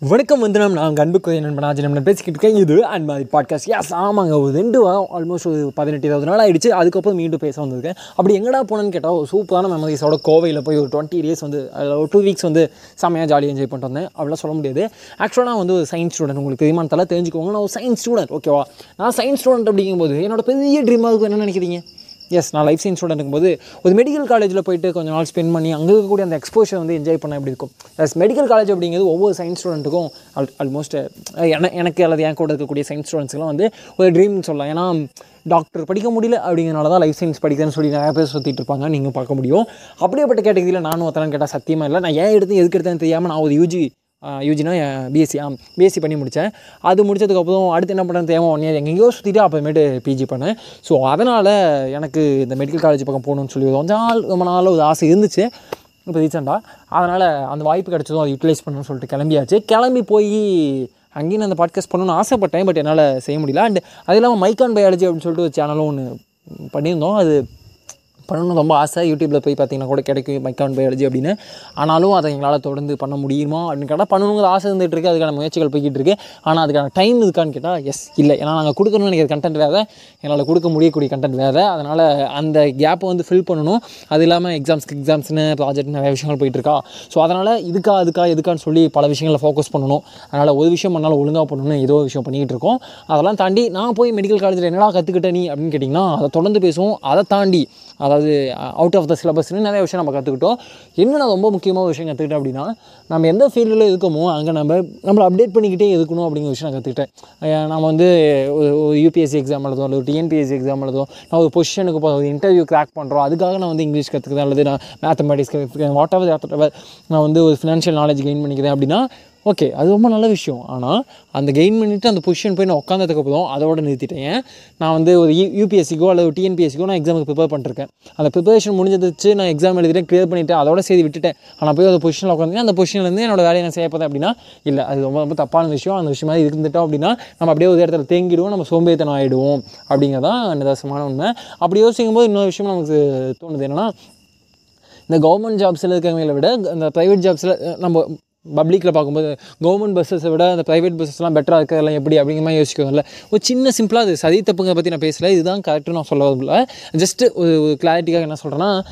வணக்கம் வந்து நம்ம நான் அன்புக்கு நண்பனாஜி நம்ம பேசிக்கிட்டு இருக்கேன். இது அண்ட் மாதிரி பாட்காஸ்ட் எஸ் ஆமாங்க. ஒரு ரெண்டு வாரம் ஆல்மோஸ்ட் ஒரு பதினெட்டு இருபது நாள் ஆகிடுச்சு அதுக்கப்புறம் மீண்டும் பேச வந்திருக்கேன். அப்படி எங்கடா போனேன்னு கேட்டால் ஒரு சூப்பரான மெமரிஸோட கோவையில் போய் ஒரு டுவெண்ட்டி டேஸ் வந்து அதில் ஒரு டூ வீக்ஸ் வந்து செம்மையாக ஜாலியாக என்ஜாய் பண்ணிட்டு வந்தேன். அப்படிலாம் சொல்ல முடியாது. ஆக்சுவலாக நான் வந்து ஒரு சயின்ஸ் ஸ்டூடெண்ட் உங்களுக்கு தெரியுமானத்தால தெரிஞ்சுக்கோங்க. நான் ஒரு சயின்ஸ் ஸ்டூடெண்ட் ஓகேவா நான் சயின்ஸ் ஸ்டூடெண்ட் அப்படிங்கும்போது என்னோட பெரிய ட்ரீமாக இருக்கும். என்ன நினைக்கிறீங்க? எஸ் நான் லைஃப் சயின்ஸ் ஸ்டூடெண்ட் இருக்கும்போது ஒரு மெடிக்கல் காலேஜில் போயிட்டு கொஞ்சம் நாள் ஸ்பெண்ட் பண்ணி அங்கே இருக்கக்கூடிய அந்த எக்ஸ்போஷர் வந்து என்ஜாய் பண்ண எப்படி இருக்கும்? எஸ் மெடிக்கல் காலேஜ் அப்படிங்கிறது ஒவ்வொரு சயின்ஸ் ஸ்டூடெண்ட்டுக்கும் ஆல் ஆல்மோஸ்ட் எனக்கு அல்லது என் கூட இருக்கக்கூடிய சயின்ஸ் ஸ்டூடெண்ட்ஸ்லாம் வந்து ஒரு ட்ரீம்னு சொல்லலாம். ஏன்னா டாக்டர் படிக்க முடியல அப்படிங்கிறனால தான் லைஃப் சயின்ஸ் படிக்கிறேன்னு சொல்லி நிறைய பேர் சுற்றிட்டு இருப்பாங்க நீங்கள் பார்க்க முடியும். அப்படியேப்பட்ட கேட்டகரியில் நானும் ஒருத்தரன்னு கேட்டால் சத்தியமாக இல்லை. நான் ஏன் எடுத்து எதுக்கு எடுத்தேன்னு தெரியாமல் நான் ஒரு யூஜி யூஜினா பிஎஸ்சி ஆம் பிஎஸ்சி பண்ணி முடித்தேன். அது முடிச்சதுக்கப்புறம் அடுத்து என்ன பண்ணுறது தேவை ஒன் இயர் எங்கேயோ சுற்றிட்டு அப்புறமேட்டு பிஜி பண்ணேன். ஸோ அதனால் எனக்கு இந்த மெடிக்கல் காலேஜ் பக்கம் போகணுன்னு சொல்லி கொஞ்சம் கொஞ்ச நாள் ரொம்ப நாள் ஒரு ஆசை இருந்துச்சு. இப்போ ரீசெண்டாக அதனால் அந்த வாய்ப்பு கிடச்சதும் அதை யூட்டிலைஸ் பண்ணணும்னு சொல்லிட்டு கிளம்பியாச்சு. கிளம்பி போய் அங்கேயும் அந்த பாட்காஸ்ட் பண்ணணும்னு ஆசைப்பட்டேன் பட் என்னால் செய்ய முடியல. அண்ட் அது இல்லாமல் மைக்கான் பயாலஜி அப்படின்னு சொல்லிட்டு ஒரு சேனலும் ஒன்று பண்ணியிருந்தோம். அது பண்ணணும்னு ரொம்ப ஆசை. யூடியூப்பில் போய் பார்த்தீங்கன்னா கூட கிடைக்கும் மைக்கான் பயாலஜி அப்படின்னு. ஆனாலும் அதை எங்களால் தொடர்ந்து பண்ண முடியுமா? அப்படின்னு கேட்டால் பண்ணணுங்கிற ஆசை இருந்துகிட்டு இருக்குது அதுக்கான முயற்சிகள் போய்கிட்டு இருக்கு. ஆனால் அதுக்கான டைம் இருக்கான்னு கேட்டால் எஸ் இல்லை. ஏன்னா நாங்கள் கொடுக்கணும்னு நினைக்கிற கண்டென்ட் வேறு. என்னால் கொடுக்க முடியக்கூடிய கண்டென்ட் வேறு. அதனால் அந்த கேப்பை வந்து ஃபில் பண்ணணும். அது இல்லாமல் எக்ஸாம்ஸ்க்கு எக்ஸாம்ஸ்னு ப்ராஜெக்ட் நிறைய விஷயங்கள் போயிட்டுருக்கா ஸோ அதனால் இதுக்கா அதுக்கா எதுக்கான்னு சொல்லி பல விஷயங்களை ஃபோக்கஸ் பண்ணணும். அதனால் ஒரு விஷயம் பண்ணாலும் ஒழுங்காக பண்ணணும்னு ஏதோ விஷயம் பண்ணிக்கிட்டு இருக்கோம். அதெல்லாம் தாண்டி நான் போய் மெடிக்கல் காலேஜில் என்னடா கற்றுக்கிட்ட நீ அப்படின்னு கேட்டிங்கன்னா அதை தொடர்ந்து பேசுவோம். அதை தாண்டி அதை அதாவது அவுட் ஆஃப் த சிலபஸ்னு நிறைய விஷயம் நம்ம கற்றுக்கிட்டோம் என்ன நான் ரொம்ப முக்கியமான ஒரு விஷயம் கற்றுக்கிட்டேன் அப்படின்னா நம்ம எந்த ஃபீல்டில் இருக்கோமோ அங்கே நம்ம நம்மளை அப்டேட் பண்ணிக்கிட்டே இருக்கணும் அப்படிங்கிற விஷயம் நான் கற்றுக்கிட்டேன் நம்ம வந்து ஒரு யூபிஎஸ்சி எக்ஸாம் எழுதும் அல்லது டிஎன்பிஎஸ்சி எக்ஸாம் எழுதும் நான் ஒரு பொசிஷனுக்கு போகிறோம் ஒரு இன்டர்வியூ கிராக் பண்ணுறோம் அதுக்காக நான் வந்து இங்கிலீஷ் கற்றுக்கிறேன் அல்லது நான் மேத்தமெட்டிக்ஸ் கற்றுக்கிறேன் வாட் எவர் நான் வந்து ஒரு ஃபினான்ஷியல் நாலேஜ் கெயின் பண்ணிக்கிறேன் அப்படின்னா ஓகே அது ரொம்ப நல்ல விஷயம். ஆனால் அந்த கெயின் பண்ணிவிட்டு அந்த பொசிஷன் போய் நான் உட்காந்ததுக்கப்புறம் அதோட நிறுத்திட்டேன். ஏன்? நான் வந்து ஒரு யூபிஎஸ்சிக்கோ அல்லது டிஎன்பிஎஸ்சிக்கோ நான் எக்ஸாமுக்கு ப்ரிப்பேர் பண்ணிருக்கேன். அந்த ப்ரிப்பரேஷன் முடிஞ்சதுச்சு நான் எக்ஸாம் எழுதிட்டேன் க்ளியர் பண்ணிவிட்டு அதோட செய்தி விட்டுட்டேன். ஆனால் போய் அந்த பொசிஷனில் உட்காந்து அந்த பொசிஷன்லேருந்து என்னோட வேலையை நான் செய்ய அப்படின்னா இல்லை அது ரொம்ப ரொம்ப தப்பான விஷயம். அந்த விஷயமா இருந்துட்டோம் அப்படின்னா நம்ம அப்படியே ஒரு இடத்துல தேங்கிடுவோம் நம்ம சோம்பேறித்தனம் ஆகிடுவோம் அப்படிங்கிறதான் நிதாசமான உண்மை. அப்படி யோசிக்கும் போது இன்னொரு விஷயம் நமக்கு தோணுது என்னென்னா இந்த கவர்மெண்ட் ஜாப்ஸில் இருக்கிறவங்களை விட இந்த ப்ரைவேட் ஜாப்ஸில் நம்ம பப்ளிக்கில் பார்க்கும்போது கவர்மெண்ட் பஸ்ஸஸை விட அந்த ப்ரைவேட் பஸ்ஸஸ்லாம் பெட்டராக இருக்கிறதெல்லாம் எப்படி அப்படிங்கிற மாதிரி யோசிக்கல ஒரு சின்ன சிம்பிளாக அது சதி தப்புங்க பற்றி நான் பேசல. இதுதான் கரெக்டு நான் சொல்ல வரல ஜஸ்ட்டு ஒரு கிளாரிட்டிக்காக என்ன சொல்கிறேன்னா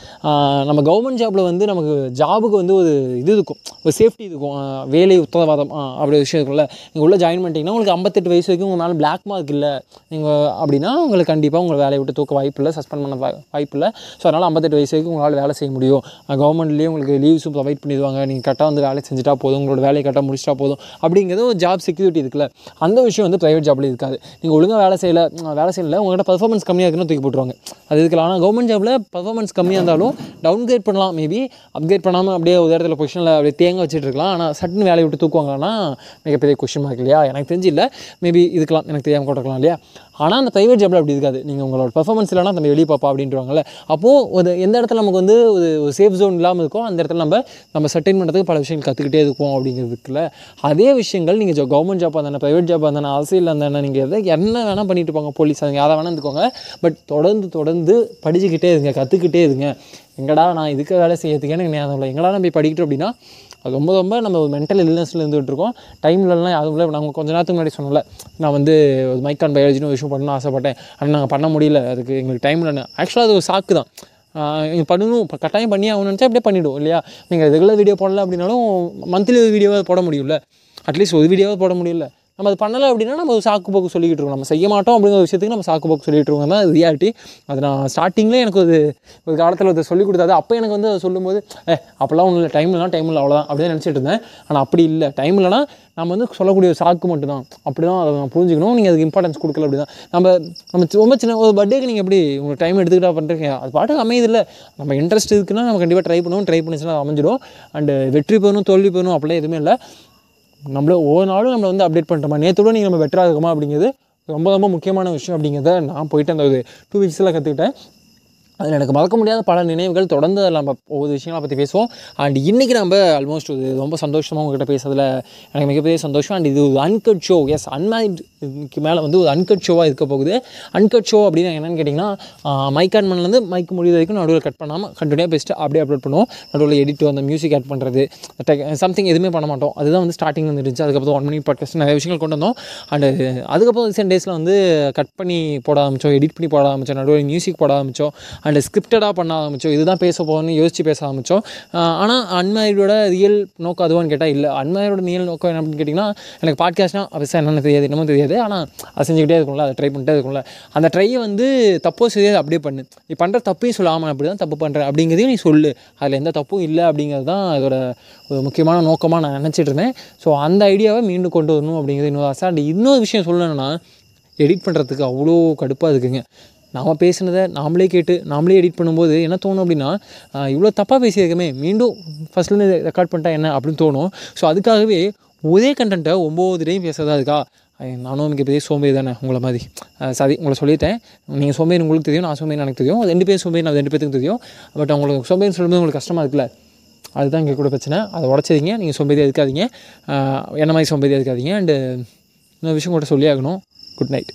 நம்ம கவர்மெண்ட் ஜாப்பில் வந்து நமக்கு ஜாபுக்கு வந்து ஒரு இது இருக்கும். ஒரு சேஃப்டி இருக்கும். வேலை உத்தரவாதம். அப்படி விஷயம் இருக்கும்ல. நீங்கள் உள்ளே ஜாயின் பண்ணிட்டீங்கன்னா உங்களுக்கு ஐம்பத்தெட்டு வயசு வரைக்கும் உங்கள் மேலே பிளாக் மார்க் இல்லை. நீங்கள் அப்படின்னா உங்களுக்கு கண்டிப்பாக உங்களை வேலையை விட்டு தூக்க வாய்ப்பு இல்லை. சஸ்பெண்ட் பண்ண வாய்- வாய்ப்பு இல்லை. ஸோ அதனால் ஐம்பத்தெட்டு வயசு வரைக்கும் உங்களால் வேலை செய்ய முடியும். கவர்மெண்ட்லேயே உங்களுக்கு லீவ்ஸும் ப்ரொவைட் பண்ணிடுவாங்க. நீங்கள் கரெக்டாக வந்து வேலை செஞ்சுட்டா போதும் உங்களோட வேலையை கரெக்டாக முடிச்சிட்டா போதும் அப்படிங்கிறது ஒரு ஜாப் செக்யூரிட்டி இருக்குல்ல. அந்த விஷயம் வந்து ப்ரைவேட் ஜாப்ல இருக்காது. நீங்கள் ஒழுங்காக வேலை செய்யலை வேலை செய்யல உங்கள்கிட்ட பர்ஃபார்மன்ஸ் கம்மியாக இருக்குன்னு தூக்கி போட்டுருவாங்க. அது இருக்கலாம் ஆனால் கவர்மெண்ட் ஜாப்பில் பர்ஃபார்மன்ஸ் கம்மியாக இருந்தாலும் டவுன் கிரேட் பண்ணலாம். மேபி அப்கிரேட் பண்ணாமல் அப்படியே ஒரு இடத்துல பொசிஷனில் அப்படியே தேங்க வச்சுட்டு இருக்கலாம். ஆனால் சட்டுன்னு வேலையை விட்டு தூக்குவாங்கன்னா மிகப்பெரிய கொஷின் மார்க் இல்லையா? எனக்கு தெரிஞ்சு இல்லை மேபி இதுக்கெல்லாம் எனக்கு தெரியாமல் கூட இருக்கலாம் இல்லையா? ஆனால் அந்த ப்ரைவேட் ஜாப்பில் அப்படி இருக்காது. நீங்கள் உங்களோட பர்ஃபார்மன்ஸ் இல்லைனா நம்ம வெளியே பார்ப்பா அப்படின்றாங்கல்ல அப்போது ஒரு எந்த இடத்துல நமக்கு வந்து ஒரு சேஃப் ஜோன் இல்லாமல் இருக்கோ அந்த இடத்துல நம்ம நம்ம சட்டைன் பண்ணுறதுக்கு பல விஷயங்கள் கற்றுக்கிட்டே இருப்போம் அப்படிங்கிறதுக்குல அதே விஷயங்கள் நீங்கள் கவர்மெண்ட் ஜாப் இருந்தானே ப்ரைவேட் ஜாப் இருந்தானே அரசியல் இருந்தானே நீங்கள் எதை என்ன வேணால் பண்ணிட்டு இருப்பாங்க போலீஸ் அவங்க யாரை வேணால் இருந்துக்கோங்க பட் தொடர்ந்து தொடர்ந்து படிச்சுக்கிட்டே இருங்க கற்றுக்கிட்டே இருங்க. எங்கடா நான் இதுக்கு வேலை செய்யறதுக்கு எனக்கு ஞாபகம் இல்லை. எங்கடா நம்ம போய் படிக்கிட்டு அப்படின்னா ரொம்ப ரொம்ப நம்ம ஒரு மென்டல் இல்னஸில் இருந்துகிட்டு இருக்கோம். டைம்லலாம் யாரும் இல்லை. நாங்கள் கொஞ்ச நேரத்துக்கு முன்னாடி சொன்னல நான் வந்து ஒரு மைக்கான் பயாலஜின்னு ஒரு விஷயம் பண்ணணும்னு ஆசைப்பட்டேன். ஆனால் நாங்கள் பண்ண முடியல. அதுக்கு எங்களுக்கு டைம் இல்லை ஆக்சுவலாக அது ஒரு சாக்கு தான். நீங்கள் பண்ணணும். இப்போ கட்டாயம் பண்ணி ஆகணும்னு நினச்சா அப்படியே பண்ணிவிடும் இல்லையா? நீங்கள் ரெகுலர் வீடியோ போடல அப்படின்னாலும் மந்த்லி ஒரு வீடியோவாக போட முடியும்ல. அட்லீஸ்ட் ஒரு வீடியோவாக போட முடியல. நம்ம அது பண்ணலை அப்படின்னா நம்ம ஒரு சாக்கு போக்கு சொல்லிக்கிட்டு இருக்கோம். நம்ம செய்ய மாட்டோம் அப்படிங்கிற விஷயத்துக்கு நம்ம சாக்கு போக்கு சொல்லிகிட்டு இருக்கோம். தான் ரியாலிட்டி அது நான் ஸ்டார்டிங்லேயே எனக்கு ஒரு ஒரு காலத்தில் அதை சொல்லிக் கொடுத்தாது அப்போ எனக்கு வந்து அதை சொல்லும்போது ஏ அப்போல்லாம் ஒன்றும் இல்லை. டைம் இல்லைனா டைம் இல்லை. அவ்வளோதான் அப்படின்னு நினச்சிட்டு இருந்தேன். ஆனால் அப்படி இல்லை. டைம் இல்லைனா நம்ம வந்து சொல்லக்கூடிய ஒரு சாக்கு மட்டும்தான். அப்படி தான் அதை நான் புரிஞ்சுக்கணும். நீங்கள் அதுக்கு இம்பார்ட்டன்ஸ் கொடுக்கல அப்படி தான் நம்ம நம்ம ரொம்ப சின்ன ஒரு பர்த்டேக்கு நீங்கள் எப்படி உங்களுக்கு டைம் எடுத்துக்கிட்டா பண்ணுறீங்க அது பாட்டுக்கு அமையதில்லை நம்ம இன்ட்ரெஸ்ட் இருக்குன்னா நம்ம கண்டிப்பாக ட்ரை பண்ணுவோம். ட்ரை பண்ணிச்சுன்னா அமைஞ்சிடும். அண்டு வெற்றி பெறணும் தோல்வி பெறணும் அப்படிலாம் எதுவுமே இல்லை. நம்மள ஒவ்வொரு நாளும் நம்மளை வந்து அப்டேட் பண்ணுறோமா நேற்றோட நீங்கள் நம்ம பெட்டராக இருக்குமா அப்படிங்கிறது ரொம்ப ரொம்ப முக்கியமான விஷயம் அப்படிங்கிறத நான் போயிட்டு அந்த ஒரு டூ வீக்ஸில் கற்றுக்கிட்டேன் அதில் எனக்கு மறக்க முடியாத பல நினைவுகள் தொடர்ந்து அதில் நம்ம ஒவ்வொரு விஷயங்களை பற்றி பேசுவோம். அண்ட் இன்றைக்கி நம்ம ஆல்மோஸ்ட் இது ரொம்ப சந்தோஷமாக உங்ககிட்ட பேசுறதுல எனக்கு மிகப்பெரிய சந்தோஷம். அண்ட் இது ஒரு அன்கட் ஷோ எஸ் அன்மேரிட்க்கு மேலே வந்து ஒரு அன்கட் ஷோவாக இருக்க போகுது. அன்கட் ஷோ அப்படின்னு என்னென்னு கேட்டிங்கன்னா மைக் ஆன் பண்ணலேருந்து மைக் முடிவு வரைக்கும் நடுவில் கட் பண்ணாமல் கண்டினியூ பேசிட்டு அப்படியே அப்லோட் பண்ணுவோம். நடுவில் எடிட் அந்த மியூசிக் ஆட் பண்ணுறது சம்திங் எதுவுமே பண்ண மாட்டோம். அதுதான் வந்து ஸ்டார்டிங் வந்து இருந்துச்சு. அதுக்கப்புறம் ஒன் மினிட் பாட்காஸ்ட் நிறைய விஷயங்கள் கொண்டு வந்தோம். அண்டு அதுக்கப்புறம் ரீசெண்ட் டேஸில் வந்து கட் பண்ணி போட ஆரம்பித்தோம் எடிட் பண்ணி போட ஆரம்பித்தோம் நடுவில் மியூசிக் போட ஆரம்பித்தோம் அண்ட் ஸ்கிரிப்டடாக பண்ண ஆரம்பித்தோம் இதுதான் பேச போகணும்னு யோசித்து பேச ஆரம்பித்தோம் ஆனால் அன்மாரியோட ரியல் நோக்கம் அதுவான்னு கேட்டால் இல்லை. அன்மாரியோட ரியல் நோக்கம் என்ன அப்படின்னு கேட்டிங்கன்னா எனக்கு பாட்காஸ்ட்னால் அவசியம் என்னென்ன தெரியாது என்னமோ தெரியாது. ஆனால் அது செஞ்சுக்கிட்டே இருக்கும்ல அதை ட்ரை பண்ணிட்டே இருக்கும்ல. அந்த ட்ரையை வந்து தப்போ சரியாது அப்படியே பண்ணு. நீ பண்ணுற தப்பையும் சொல்லாமல் அப்படி தான் தப்பு பண்ணுறேன் அப்படிங்கிறதையும் நீ சொல்லு. அதில் எந்த தப்பும் இல்லை அப்படிங்கிறது தான் அதோட ஒரு முக்கியமான நோக்கமாக நான் நினச்சிட்டு இருந்தேன். ஸோ அந்த ஐடியாவை மீண்டும் கொண்டு வரணும் அப்படிங்கிறது இன்னொரு ஆசை. அண்ட் இன்னொரு விஷயம் சொல்லணும்னா எடிட் பண்ணுறதுக்கு அவ்வளோ கடுப்பாக இருக்குங்க. நாம் பேசுனதை நாமளே கேட்டு நாமளே எடிட் பண்ணும்போது என்ன தோணும் அப்படின்னா இவ்வளோ தப்பாக பேசியிருக்கமே மீண்டும் ஃபஸ்ட்லேருந்து ரெக்கார்ட் பண்ணிட்டா என்ன அப்படின்னு தோணும். ஸோ அதுக்காகவே ஒரே கண்டென்ட்டை ஒம்பது டைம் பேசுகிறதா இருக்கா? ஐ- நானும் மிகப்பெரிய சோம்பேறி தானே உங்களை மாதிரி. சரி உங்களை சொல்லிட்டேன். நீங்கள் சோம்பேறி உங்களுக்கு தெரியும் நான் சோம்பேறி எனக்கு தெரியும். ரெண்டு பேரும் சோம்பேறி நான் ரெண்டு பேருக்கும் தெரியும். பட் உங்களுக்கு சோம்பேறின்னு சொல்லும்போது உங்களுக்கு கஷ்டமாக இருக்குல்ல? அதுதான் இங்கே கூட பிரச்சனை. அதை உடச்சிதிங்க நீங்கள் சோம்பேறியாக இருக்காதீங்க. என்ன மாதிரி சோம்பேறியாக இருக்காதீங்க. அண்டு இன்னொரு விஷயம் கூட சொல்லி ஆகணும். Good night